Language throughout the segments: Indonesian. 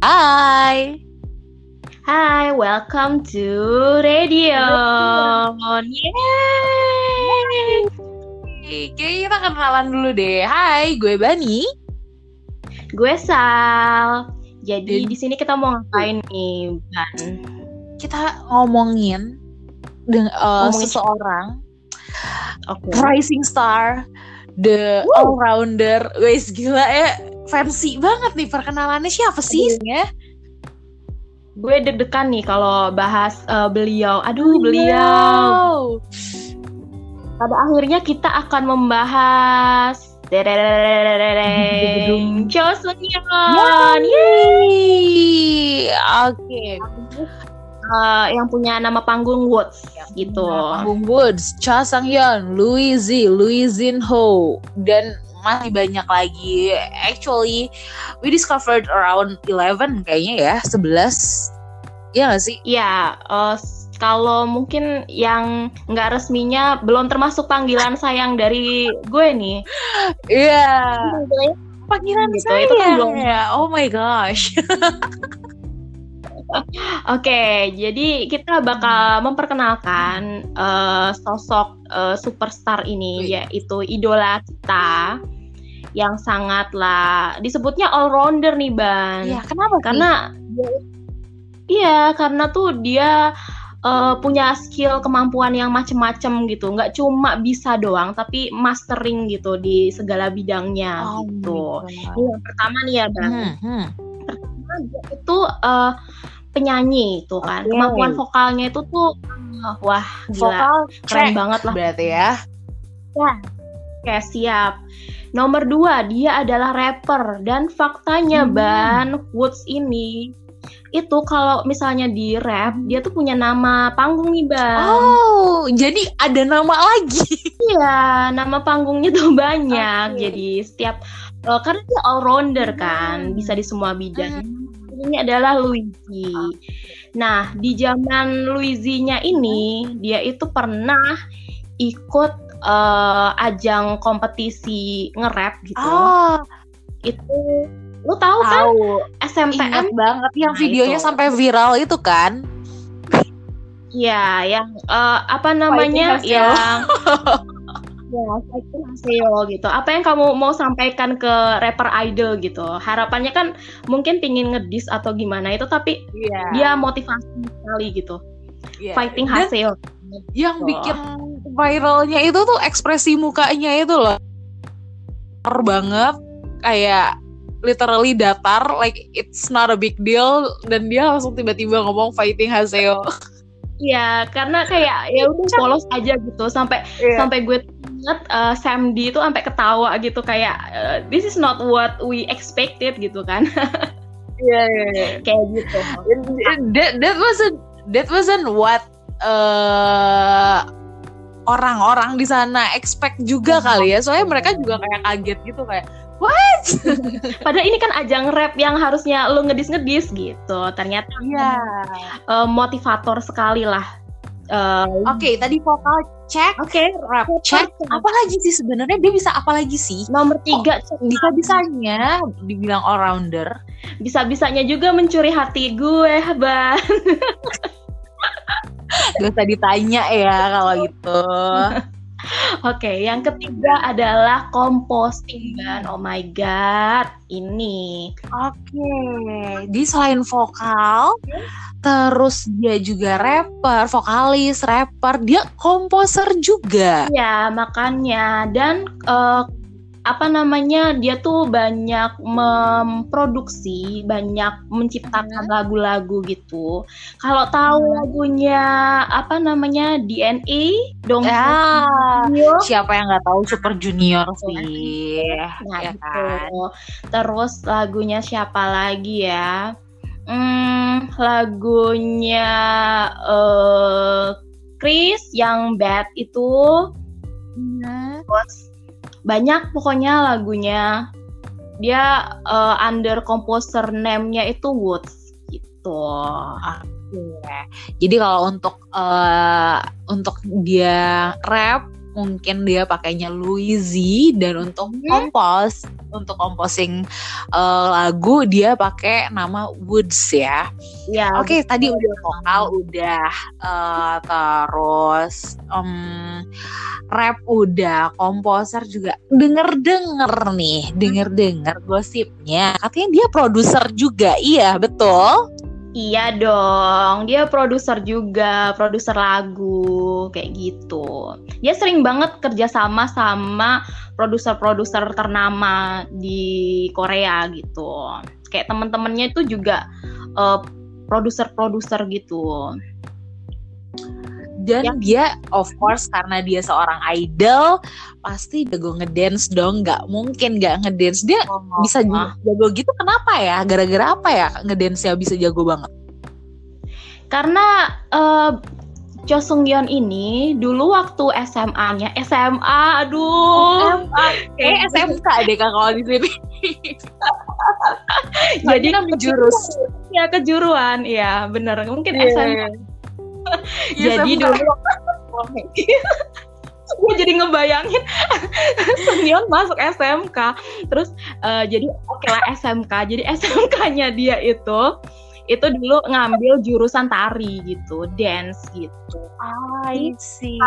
Hai. Hai, welcome to Radio. Yeay. Kayaknya kita kenalan dulu deh. Hai, gue Bani. Gue Sal. Jadi di sini kita mau ngapain nih, Ban? Kita ngomongin dengan uh, Ngomongin- seseorang Oke. rising star, the Woo. all rounder. Wes gila ya, fancy banget nih perkenalannya siapa sih? Ya? Gue deg-degan nih kalau bahas uh, beliau. Aduh, beliau. Pada akhirnya kita akan membahas Yeon. Yeay. Uh, yang punya nama panggung Woods gitu. Panggung Woods, Cha Sang Yeon, Louis Z, Louis Jin Ho, dan masih banyak lagi. Actually, we discovered around 11 kayaknya ya, 11. Iya gak sih? Iya, s- kalau mungkin yang nggak resminya belum termasuk panggilan sayang dari gue nih. Iya. Panggilan Gitu, saya itu kan belum-. Oh my gosh. Oke, jadi kita bakal memperkenalkan eh, sosok eh, superstar ini, Wih. yaitu idola kita yang sangatlah disebutnya all rounder nih, Ban. Iya, kenapa? karena iya karena tuh dia eh, punya skill kemampuan yang macem-macem gitu nggak cuma bisa doang tapi mastering gitu di segala bidangnya Oh gitu Ini yang pertama nih ya bang Hmm, hmm. Pertama, dia itu eh, penyanyi itu kan Oke. kemampuan vokalnya itu tuh eh, wah gila Vokal keren check banget lah berarti ya. Oke, siap. Nomor dua, dia adalah rapper. Dan faktanya, Hmm. Ban, Woods ini, itu kalau misalnya di rap, dia tuh punya nama panggung nih, Ban. Oh, jadi ada nama lagi. Iya, nama panggungnya tuh banyak. Oke. Jadi setiap, eh, karena dia all-rounder kan, Hmm. bisa di semua bidang. Ini adalah Luigi. Nah, di zaman Luigi-nya ini, dia itu pernah ikut eh, ajang kompetisi nge-rap gitu. Oh, Itu lu tahu kan tahu. SMPM? Ingat banget yang Nah, videonya itu. sampai viral itu kan? Iya, yang eh, apa namanya? Yang Ya, Fighting Haseo gitu. Apa yang kamu mau sampaikan ke rapper idol gitu? Harapannya kan mungkin pingin ngedis atau gimana itu, tapi Iya. dia motivasi sekali gitu. Fighting Dan Haseo. Yang Gitu. bikin viralnya itu tuh ekspresi mukanya itu loh. Datar banget, kayak literally datar, like it's not a big deal, dan dia langsung tiba-tiba ngomong fighting Haseo. Iya, karena kayak ya udah polos aja gitu sampai sampai gue inget eh, Sam D itu sampai ketawa gitu kayak eh, this is not what we expected gitu kan. Iya, iya, iya. kayak gitu. that, that wasn't that wasn't what uh, orang-orang di sana expect juga kali ya. Soalnya mereka juga kayak kaget gitu kayak what? Padahal ini kan ajang rap yang harusnya lu ngedis-ngedis gitu. Ternyata Iya. eh, motivator sekali lah. Eh, Oke, tadi vokal cek, Oke, rap cek. Apa lagi sih sebenarnya dia bisa apa lagi sih? nomor tiga Bisa bisanya dibilang all rounder. bisa-bisanya juga mencuri hati gue, Bang. Gak usah ditanya ya kalau gitu. Oke, yang ketiga adalah composting, Ban. Oh my god, ini. Oke, di selain vokal, terus dia juga rapper, vokalis, rapper, dia komposer juga. Ya, makanya dan eh, apa namanya dia tuh banyak memproduksi, banyak menciptakan lagu-lagu gitu. Kalau tahu Hmm. lagunya apa namanya DNA, dong. Ya, Junior. siapa yang nggak tahu Super Junior sih? Nah, ya gitu. kan? Terus lagunya siapa lagi ya? Hmm, lagunya eh Chris yang Bad itu Terus banyak pokoknya lagunya dia eh, under composer name-nya itu Woods gitu. Jadi kalau untuk eh, untuk dia rap mungkin dia pakainya Louisy dan untuk Hmm. kompos untuk composing uh, lagu dia pakai nama Woods ya. Ya, Oke, tadi udah vokal udah uh, terus em, rap udah, komposer juga. Denger-denger nih, denger-denger gosipnya. Katanya dia produser juga. Iya, betul. Iya dong, dia produser juga, produser lagu kayak gitu. Dia sering banget kerja sama sama produser-produser ternama di Korea gitu. Kayak temen-temennya itu juga eh, produser-produser gitu. Dan Ya. dia of course karena dia seorang idol pasti jago ngedance dong. Nggak mungkin nggak ngedance. Dia bisa Wah. jago gitu kenapa ya? Gara-gara apa ya ngedance ya bisa jago banget? Karena eh Cho Sung Yeon ini dulu waktu SMA-nya SMA, aduh, Kayak SMK deh kak kalau di sini. jadi kan menjurus. ya kejuruan, ya bener mungkin Iya. SMA. Jadi SMK. dulu gue jadi ngebayangin Sungyeon masuk SMK terus eh, jadi oke lah SMK jadi SMK-nya dia itu itu dulu ngambil jurusan tari gitu dance gitu I see.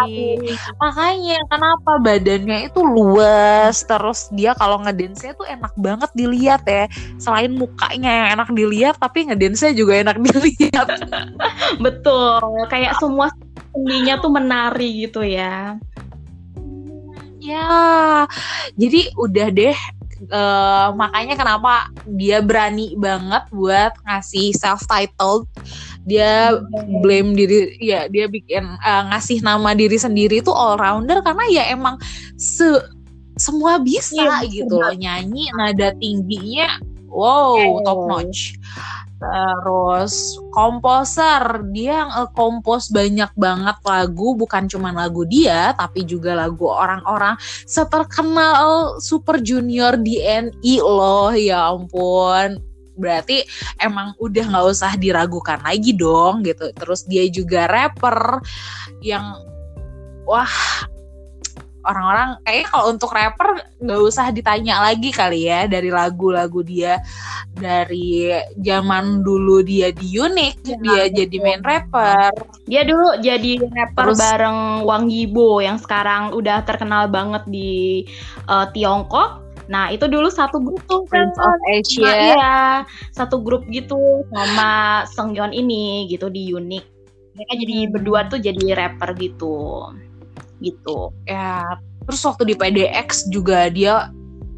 Makanya kenapa badannya itu luas terus dia kalau ngedance tuh enak banget dilihat ya. Selain mukanya yang enak dilihat tapi ngedance juga enak dilihat. betul kayak semua sendinya tuh menari gitu ya ya. Jadi udah deh eh, makanya kenapa dia berani banget buat ngasih self titled dia blame diri ya dia bikin eh, ngasih nama diri sendiri itu all rounder karena ya emang se semua bisa Iya, gitu loh. nyanyi nada tingginya wow top notch terus komposer. Dia nge-compose banyak banget lagu. Bukan cuma lagu dia tapi juga lagu orang-orang seterkenal Super Junior DNI loh. Ya ampun. Berarti emang udah nggak usah diragukan lagi dong gitu. Terus dia juga rapper yang wah orang-orang kayaknya kalau untuk rapper nggak usah ditanya lagi kali ya dari lagu-lagu dia dari zaman dulu dia di Unik Ya, dia betul. jadi main rapper dia dulu jadi rapper Terus- bareng Wang Yibo yang sekarang udah terkenal banget di eh, Tiongkok nah itu dulu satu grup tuh Prince kan. of Nah, Asia iya, satu grup gitu sama Seungyeon ini gitu di Unik. Mereka jadi Hmm. berdua tuh jadi rapper gitu. Gitu. ya terus waktu di PDX juga dia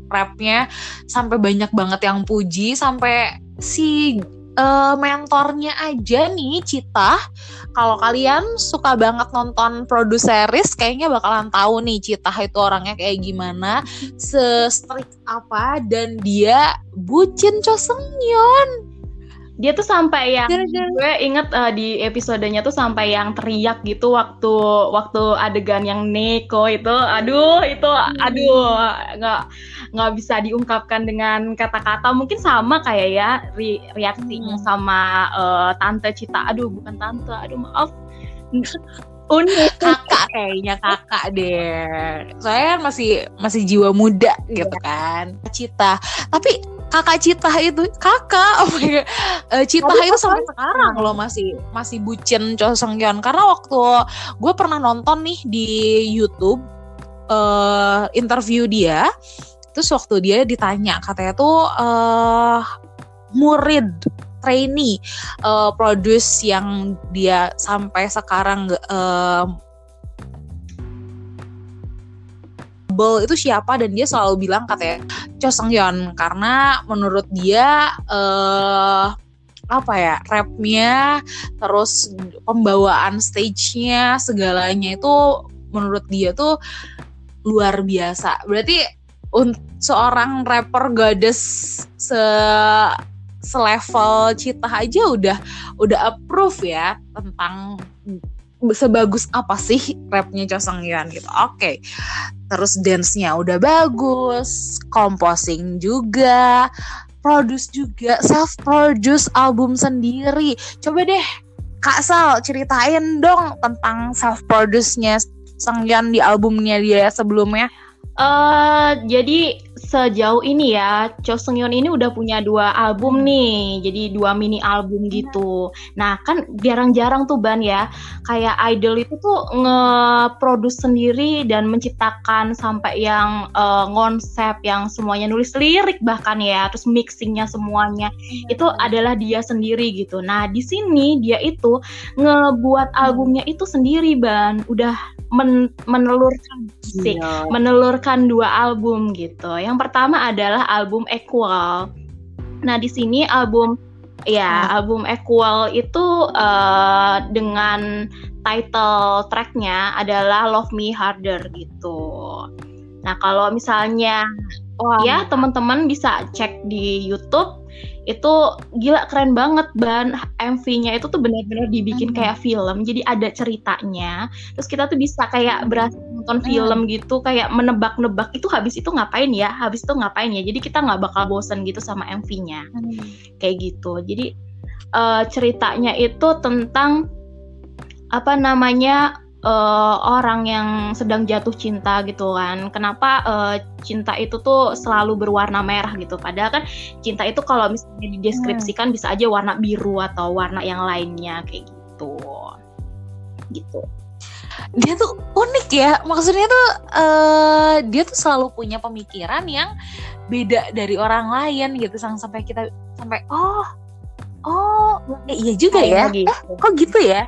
rapnya sampai banyak banget yang puji sampai si eh, mentornya aja nih Cita kalau kalian suka banget nonton produseris kayaknya bakalan tahu nih Cita itu orangnya kayak gimana se strict apa dan dia bucin Cho Dia tuh sampai yang gue inget eh, di episodenya tuh sampai yang teriak gitu waktu waktu adegan yang Neko itu. Aduh itu aduh nggak nggak bisa diungkapkan dengan kata-kata. Mungkin sama kayak ya ri- reaksinya Hmm. sama eh, tante Cita. Aduh bukan tante aduh maaf. Unik kakak kayaknya kakak deh. Saya kan masih masih jiwa muda gitu kan. Cita. Tapi kakak Cita itu kakak oh my God. Eh, Cita Tapi itu sampai sekarang loh masih masih bucin Cho Seung Yeon karena waktu gue pernah nonton nih di YouTube eh interview dia terus waktu dia ditanya katanya tuh eh murid trainee eh, produce yang dia sampai sekarang eh Bel itu siapa dan dia selalu bilang katanya Cho Seung Yeon karena menurut dia eh apa ya rapnya terus pembawaan stage-nya segalanya itu menurut dia tuh luar biasa berarti seorang rapper goddess se selevel Cita aja udah udah approve ya tentang sebagus apa sih rapnya Cho Seung Yeon gitu. Oke. Terus dance-nya udah bagus, composing juga, produce juga, self produce album sendiri. Coba deh Kak Sal ceritain dong tentang self produce-nya Sangyeon di albumnya dia sebelumnya? Uh, jadi sejauh ini ya, Cho Seung Yeon ini udah punya dua album nih, jadi dua mini album gitu. Nah kan jarang-jarang tuh ban ya, kayak idol itu tuh nge-produce sendiri dan menciptakan sampai yang uh, konsep yang semuanya nulis lirik bahkan ya, terus mixingnya semuanya itu adalah dia sendiri gitu. Nah di sini dia itu ngebuat albumnya itu sendiri ban, udah men menelurkan sih, menelurkan dua album gitu. Yang pertama adalah album Equal. Nah, di sini album ya, hmm. album Equal itu uh, dengan title tracknya adalah Love Me Harder gitu. Nah, kalau misalnya Wah, ya teman-teman bisa cek di YouTube itu gila keren banget ban MV-nya itu tuh benar-benar dibikin hmm. kayak film jadi ada ceritanya terus kita tuh bisa kayak berasa nonton film gitu kayak menebak-nebak itu habis itu ngapain ya habis itu ngapain ya jadi kita nggak bakal bosen gitu sama MV-nya hmm. kayak gitu jadi uh, ceritanya itu tentang apa namanya uh, orang yang sedang jatuh cinta gitu kan. Kenapa uh, cinta itu tuh selalu berwarna merah gitu? Padahal kan cinta itu kalau misalnya dideskripsikan hmm. bisa aja warna biru atau warna yang lainnya kayak gitu. Gitu. Dia tuh unik ya. Maksudnya tuh uh, dia tuh selalu punya pemikiran yang beda dari orang lain gitu sampai kita sampai oh oh eh, iya juga ya. Gitu. Eh, kok gitu ya?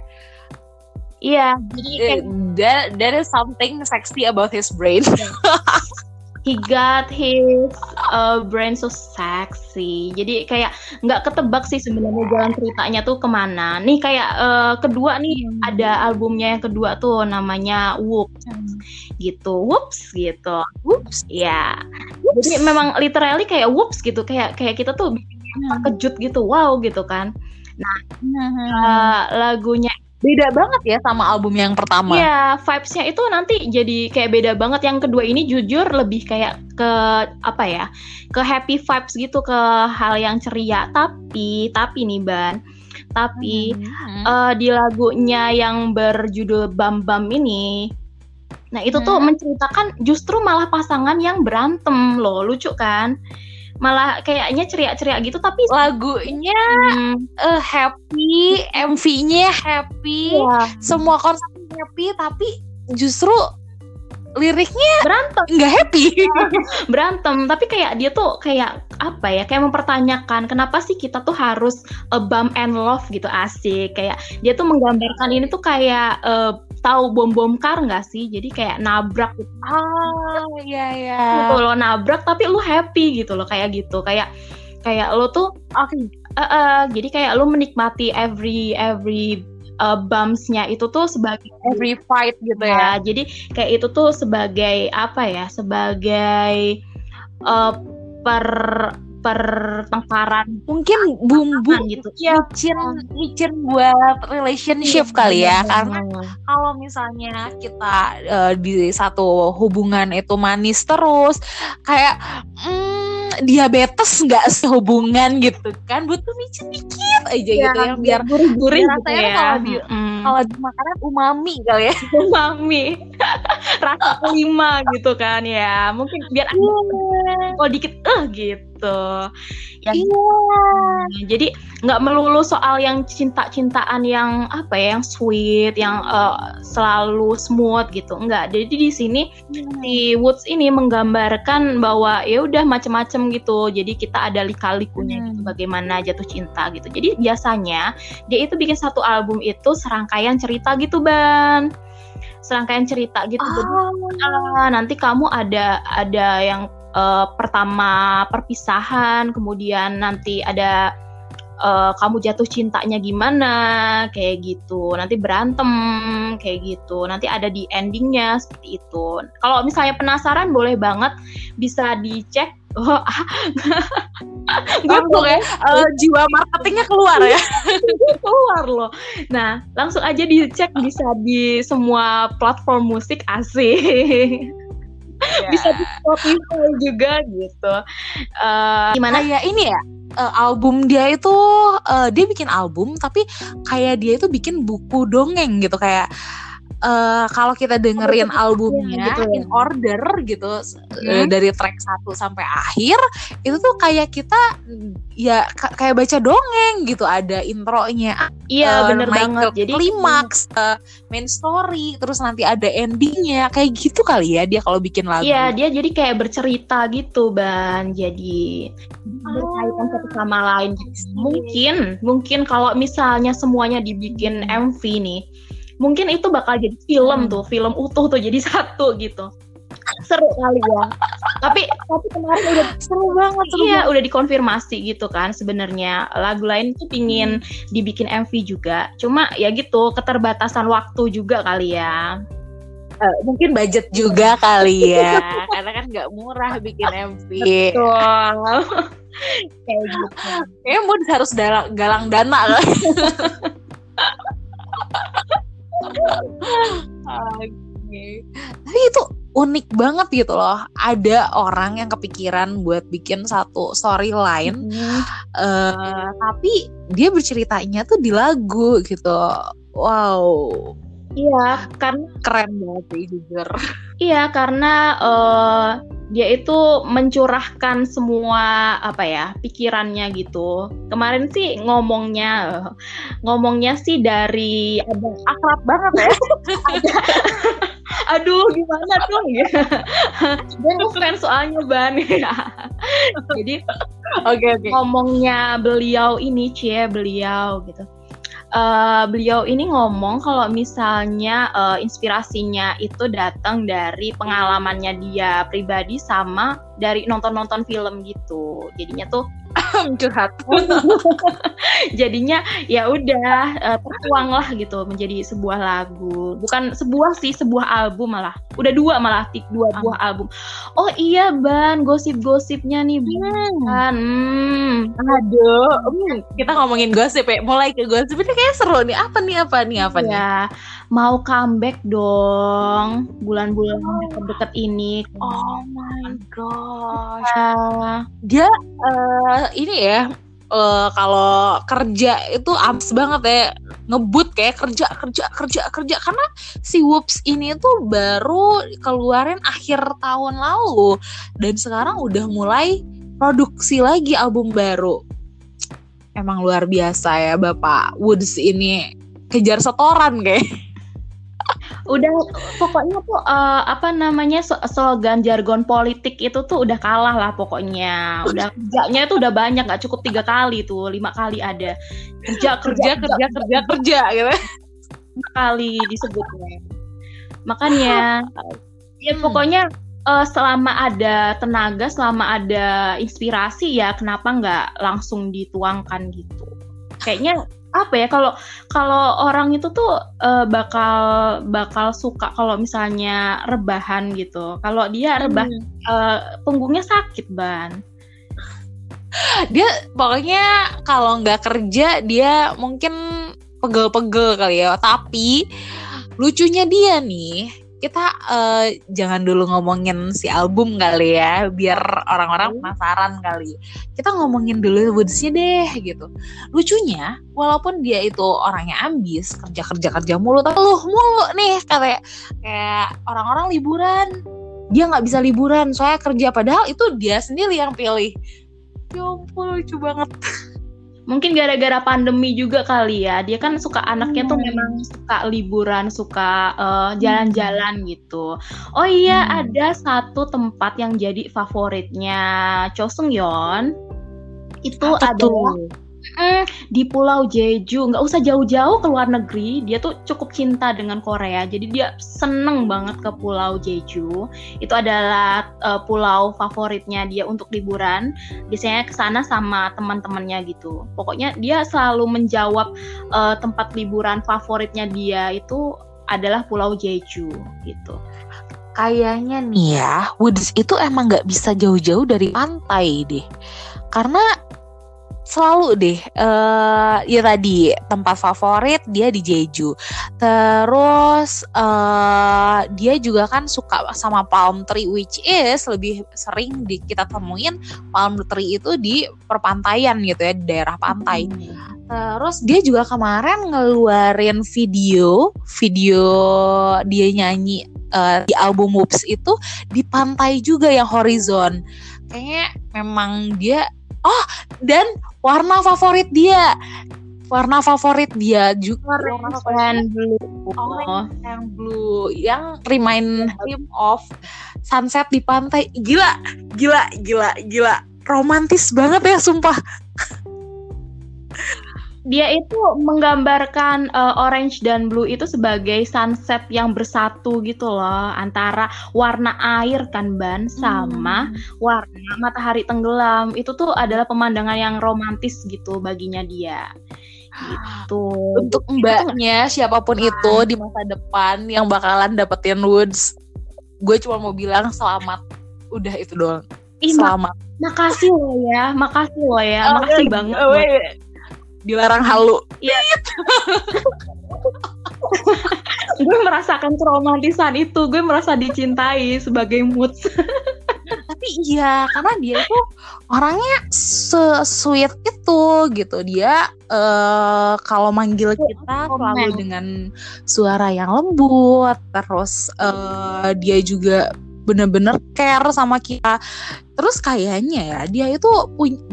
Iya, jadi kayak that that is something sexy about his brain. He got his uh, brain so sexy. Jadi kayak nggak ketebak sih sebenarnya jalan ceritanya tuh ke mana. Nih kayak uh, kedua nih hmm. ada albumnya yang kedua tuh namanya Whoops hmm. gitu. Whoops gitu. Whoops. Ya. Yeah. Jadi memang literally kayak whoops gitu. Kayak kayak kita tuh hmm. kejut gitu. Wow gitu kan. Nah, hmm. uh, lagunya beda banget ya sama album yang pertama. Iya, vibesnya itu nanti jadi kayak beda banget. Yang kedua ini jujur lebih kayak ke apa ya, ke happy vibes gitu, ke hal yang ceria. Tapi, tapi nih ban, tapi hmm. uh, di lagunya yang berjudul Bam Bam ini, nah itu hmm. tuh menceritakan justru malah pasangan yang berantem loh, lucu kan? Malah kayaknya ceria-ceria gitu tapi lagunya hmm. uh, happy, MV-nya happy, yeah. semua konsepnya happy tapi justru liriknya berantem. nggak happy. Berantem. Tapi kayak dia tuh kayak apa ya kayak mempertanyakan kenapa sih kita tuh harus a bum and love gitu asik. Kayak dia tuh menggambarkan ini tuh kayak uh, tahu bom bom kar nggak sih? Jadi kayak nabrak gitu. Ah iya iya. Gitu lo nabrak tapi lu happy gitu loh kayak gitu. Kayak kayak lo tuh okay. uh, uh, jadi kayak lo menikmati every every uh, bumpsnya itu tuh sebagai every fight gitu ya. ya. Jadi kayak itu tuh sebagai apa ya? Sebagai uh, per pertengkaran mungkin bumbu gitu ya micin micin buat relationship iya, kali ya karena kalau misalnya kita uh, di satu hubungan itu manis terus kayak mm, diabetes nggak sehubungan gitu kan butuh micin dikit aja ya, gitu yang biar gurih-gurih gitu ya. kalau di mm. kalau di makanan umami kali ya umami rasa kelima gitu kan ya mungkin biar yeah. kalau dikit eh uh, gitu ya yeah. jadi nggak melulu soal yang cinta-cintaan yang apa ya yang sweet yang uh, selalu smooth gitu enggak jadi di sini hmm. si Woods ini menggambarkan bahwa ya udah macem-macem gitu jadi kita ada lika-likunya hmm. gitu bagaimana jatuh cinta gitu jadi biasanya dia itu bikin satu album itu serangkaian cerita gitu ban serangkaian cerita gitu oh. nanti kamu ada ada yang uh, pertama perpisahan kemudian nanti ada uh, kamu jatuh cintanya gimana kayak gitu. Nanti berantem kayak gitu. Nanti ada di endingnya seperti itu. Kalau misalnya penasaran boleh banget. Bisa dicek. Oh, gue oh, ya? Uh, jiwa marketingnya keluar ya? Keluar loh. Nah langsung aja dicek bisa di semua platform musik asik yeah. bisa di Spotify juga gitu uh, gimana ya ini ya uh, album dia itu uh, dia bikin album tapi kayak dia itu bikin buku dongeng gitu kayak uh, kalau kita dengerin Oh, albumnya gitu in order gitu uh, Hmm. dari track 1 sampai akhir itu tuh kayak kita ya ka- kayak baca dongeng gitu ada intronya Iya uh, bener banget. ke Jadi klimaks uh, main story terus nanti ada endingnya kayak gitu kali ya dia kalau bikin lagu Iya dia jadi kayak bercerita gitu ban. Jadi berkaitan satu sama lain. Mungkin mungkin kalau misalnya semuanya dibikin MV nih, mungkin itu bakal jadi film Hmm. tuh, film utuh tuh jadi satu gitu. Seru kali ya. tapi tapi kemarin udah seru banget seru Iya, banget. udah dikonfirmasi gitu kan sebenarnya lagu lain tuh pingin dibikin MV juga. Cuma ya gitu, keterbatasan waktu juga kali ya. Uh, mungkin budget juga kali ya karena kan nggak murah bikin MV Betul. Kayak gitu. Kayaknya harus dalang, galang dana lah. Oke. Tapi itu unik banget gitu loh. Ada orang yang kepikiran buat bikin satu storyline, Hmm. eh tapi dia berceritanya tuh di lagu gitu. Wow, Iya, karena keren banget sih jujur. iya karena eh, dia itu mencurahkan semua apa ya pikirannya gitu. Kemarin sih ngomongnya ngomongnya sih dari ada Akrab banget ya. aduh gimana tuh ya dia ngefans soalnya ban jadi Oke oke. ngomongnya beliau ini cie beliau gitu Eh, beliau ini ngomong kalau misalnya eh, inspirasinya itu datang dari pengalamannya dia pribadi sama dari nonton-nonton film gitu. Jadinya tuh Curhat. jadinya ya udah eh, tertuang lah gitu menjadi sebuah lagu bukan sebuah sih sebuah album malah udah dua malah tik dua Ah. buah album oh iya ban gosip-gosipnya nih ban hmm. Aduh, hmm, kita ngomongin gosip ya. Mulai ke gosip ini kayak seru nih. Apa nih? Apa nih? Apa nih? ya mau comeback dong bulan-bulan deket-deket ini Oh my gosh. Ah, Dia eh, ini ya eh, kalau kerja itu abis banget ya ngebut kayak kerja kerja kerja kerja karena si Whoops ini tuh baru keluarin akhir tahun lalu dan sekarang udah mulai produksi lagi album baru. Emang luar biasa ya Bapak Woods ini kejar setoran kayak. Udah pokoknya tuh eh, apa namanya slogan jargon politik itu tuh udah kalah lah pokoknya. Udah kerjanya itu udah banyak nggak cukup tiga kali tuh lima kali ada. Kerja kerja kerja kerja. kerja gitu. lima kali disebutnya. Makanya ya Hmm. pokoknya eh, selama ada tenaga selama ada inspirasi ya kenapa nggak langsung dituangkan gitu. Kayaknya apa ya kalau kalau orang itu tuh eh, bakal bakal suka kalau misalnya rebahan gitu. Kalau dia rebah eh, punggungnya sakit ban. Dia pokoknya kalau nggak kerja dia mungkin pegel-pegel kali ya tapi lucunya dia nih kita eh, jangan dulu ngomongin si album kali ya biar orang-orang Hmm. penasaran kali. Kita ngomongin dulu woodsnya deh gitu. Lucunya walaupun dia itu orangnya ambis kerja kerja kerja mulu tapi lu mulu nih kayak kayak orang-orang liburan. Dia nggak bisa liburan soalnya kerja padahal itu dia sendiri yang pilih. Ya ampun lucu banget mungkin gara-gara pandemi juga kali ya dia kan suka anaknya tuh Hmm. memang suka liburan suka eh, jalan-jalan gitu oh iya Hmm. ada satu tempat yang jadi favoritnya Cho Seung Yeon itu Apa adalah tuh? Mm, di Pulau Jeju. Nggak usah jauh-jauh ke luar negeri. Dia tuh cukup cinta dengan Korea. Jadi dia seneng banget ke Pulau Jeju. Itu adalah eh, pulau favoritnya dia untuk liburan. Biasanya ke sana sama teman-temannya gitu. Pokoknya dia selalu menjawab eh, tempat liburan favoritnya dia itu adalah Pulau Jeju gitu. Kayaknya nih ya Woods itu emang nggak bisa jauh-jauh dari pantai deh. Karena selalu deh uh, ya tadi tempat favorit dia di Jeju terus uh, dia juga kan suka sama palm tree which is lebih sering di, kita temuin palm tree itu di perpantaian gitu ya di daerah pantai hmm. Terus dia juga kemarin ngeluarin video, video dia nyanyi uh, di album Whoops itu di pantai juga yang horizon. Kayaknya memang dia oh dan warna favorit dia. Warna favorit dia juga warna favorit blue. Orange and blue. Yang remind him of sunset di pantai. Gila gila gila gila. Romantis banget ya sumpah dia itu menggambarkan uh, orange dan blue itu sebagai sunset yang bersatu gitu loh antara warna air kan ban sama hmm. warna matahari tenggelam. Itu tuh adalah pemandangan yang romantis gitu baginya dia. Gitu. Untuk mbaknya siapa pun nah. itu di masa depan yang bakalan dapetin woods gue cuma mau bilang selamat. Udah itu doang. Ih, selamat. makasih lo ya makasih lo ya oh, makasih banget oh, dilarang halu. Iya. gue merasakan keromantisan itu, gue merasa dicintai sebagai mood. Tapi iya, karena dia itu orangnya se-sweet itu gitu. Dia uh, kalau manggil kita selalu dengan suara yang lembut, terus uh, dia juga bener-bener care sama kita terus kayaknya ya dia itu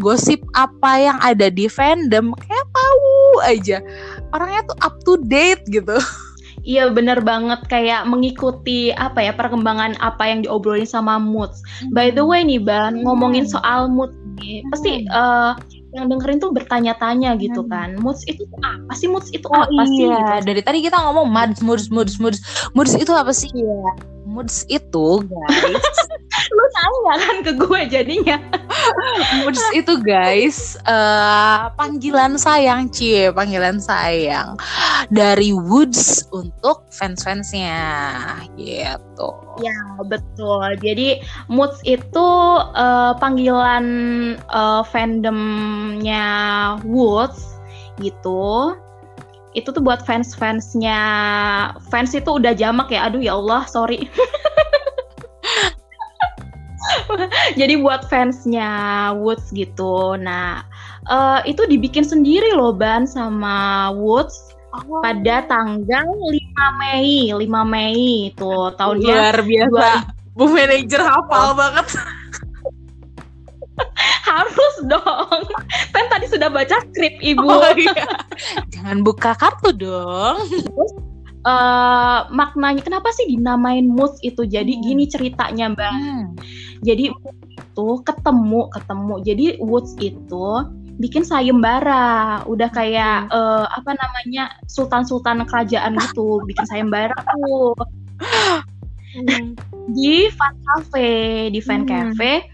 gosip apa yang ada di fandom aja orangnya tuh up to date gitu Iya bener banget kayak mengikuti apa ya perkembangan apa yang diobrolin sama Moods. By the way nih Ban, ngomongin soal mood nih, pasti uh, yang dengerin tuh bertanya-tanya gitu kan. Moods itu apa sih? Moods itu oh, apa iya. sih? Gitu. Dari tadi kita ngomong moods, moods, moods, moods. Moods itu apa sih? Iya moods itu. Guys. Lu nanya kan ke gue jadinya. Moods itu guys uh, panggilan sayang cie panggilan sayang dari Woods untuk fans-fansnya gitu. Ya betul. Jadi moods itu uh, panggilan uh, fandomnya Woods gitu itu tuh buat fans-fansnya. Fans itu udah jamak ya. Aduh ya Allah sorry. Jadi buat fansnya Woods gitu. Nah uh, itu dibikin sendiri loh ban sama Woods oh. pada tanggal 5 Mei. 5 Mei itu tahunnya luar biasa. Bu manajer hafal oh. banget harus dong. Kan tadi sudah baca skrip ibu. Oh, iya. Jangan buka kartu dong. Terus uh, maknanya kenapa sih dinamain mood itu? Jadi hmm. gini ceritanya, Bang. Hmm. Jadi itu ketemu, ketemu. Jadi woods itu bikin sayembara udah kayak hmm. uh, apa namanya sultan-sultan kerajaan gitu bikin sayembara tuh hmm. di fan cafe di fan hmm. cafe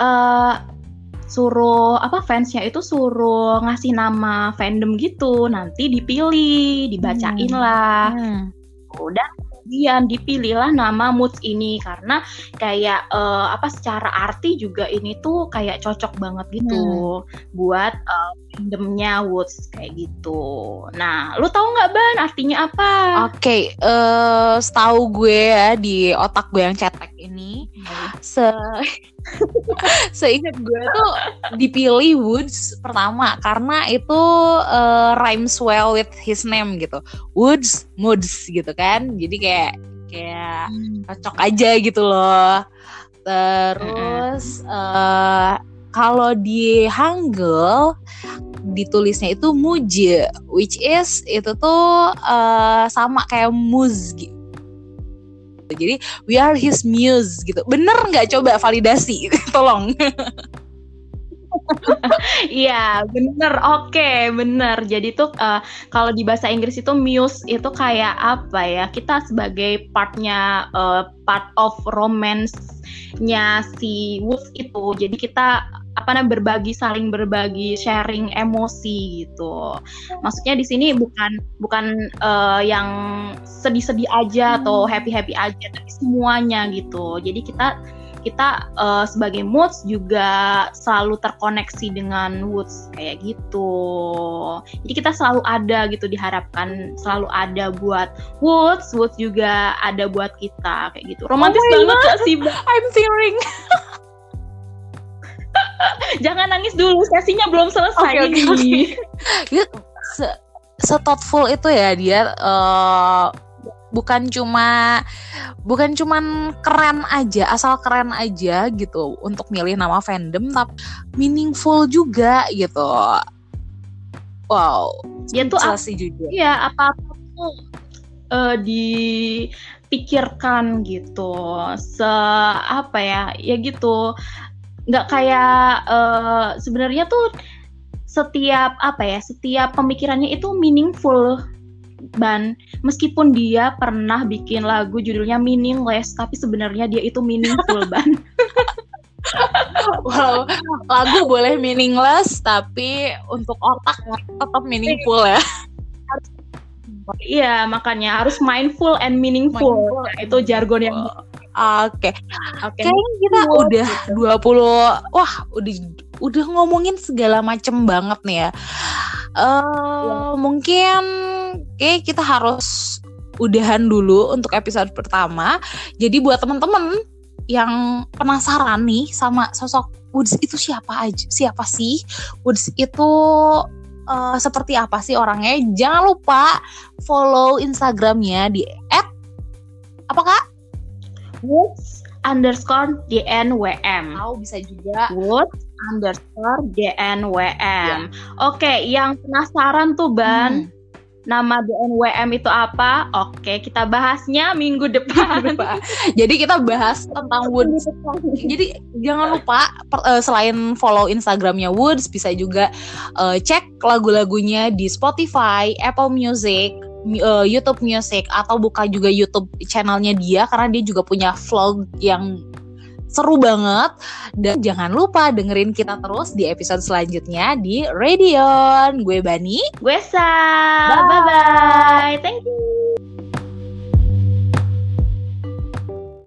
uh, suruh apa fansnya itu suruh ngasih nama fandom gitu nanti dipilih dibacain hmm. lah hmm. udah kemudian dipilihlah nama Moods ini karena kayak uh, apa secara arti juga ini tuh kayak cocok banget gitu hmm. buat uh, fandomnya Woods kayak gitu. Nah, lu tahu nggak Ban artinya apa? Oke, okay, uh, setahu gue ya di otak gue yang cetek ini hmm. se Seingat gue tuh dipilih Woods pertama karena itu uh, rhymes well with his name gitu. Woods, Moods gitu kan. Jadi kayak kayak hmm. cocok aja gitu loh. Terus uh, kalau di Hangul ditulisnya itu Muje, which is itu tuh uh, sama kayak muz gitu jadi we are his muse gitu. Bener nggak coba validasi? Tolong. Iya, bener. Oke, okay, bener. Jadi tuh uh, kalau di bahasa Inggris itu muse itu kayak apa ya? Kita sebagai partnya uh, part of romance-nya si Wolf itu. Jadi kita apa namanya berbagi saling berbagi sharing emosi gitu maksudnya di sini bukan bukan uh, yang sedih-sedih aja atau happy-happy aja tapi semuanya gitu jadi kita kita uh, sebagai moods juga selalu terkoneksi dengan woods kayak gitu. Jadi kita selalu ada gitu diharapkan selalu ada buat woods woods juga ada buat kita kayak gitu. Romantis Oh banget gak sih? I'm tearing. jangan nangis dulu sesinya belum selesai oke, ini Dia se, se thoughtful itu ya dia eh, bukan cuma bukan cuman keren aja asal keren aja gitu untuk milih nama fandom tapi meaningful juga gitu wow dia tuh Saya setuju. Iya, apa-apa tuh eh, dipikirkan gitu. Se apa ya? Ya gitu. Nggak kayak eh, sebenarnya tuh setiap apa ya? Setiap pemikirannya itu meaningful. Ban, meskipun dia pernah bikin lagu judulnya meaningless, tapi sebenarnya dia itu meaningful, Ban. wow lagu boleh meaningless tapi untuk otak tetap meaningful ya Iya, makanya harus mindful and meaningful. Mindful Nah, itu jargon yang Oke, oke. kayaknya kita Meaningful, udah gitu. 20 wah udah udah ngomongin segala macem banget nih ya. Eh mungkin kayak kita harus udahan dulu untuk episode pertama. Jadi buat teman-teman yang penasaran nih sama sosok Woods itu siapa aja? Siapa sih? Woods itu eh, seperti apa sih orangnya? Jangan lupa follow Instagramnya di apa kak? Woods underscore DNWM. Atau bisa juga Woods underscore DNWM. Oke, yang penasaran tuh Ban, Hmm. nama DNWM itu apa? Oke, kita bahasnya minggu depan. Jadi kita bahas tentang Woods. Jadi jangan lupa per- eh, selain follow Instagramnya Woods, bisa juga eh, cek lagu-lagunya di Spotify, Apple Music, eh, YouTube Music, atau buka juga YouTube channelnya dia karena dia juga punya vlog yang seru banget. Dan jangan lupa dengerin kita terus di episode selanjutnya di Radion. Gue Bani. Gue Sa. Bye. Bye bye. Thank you.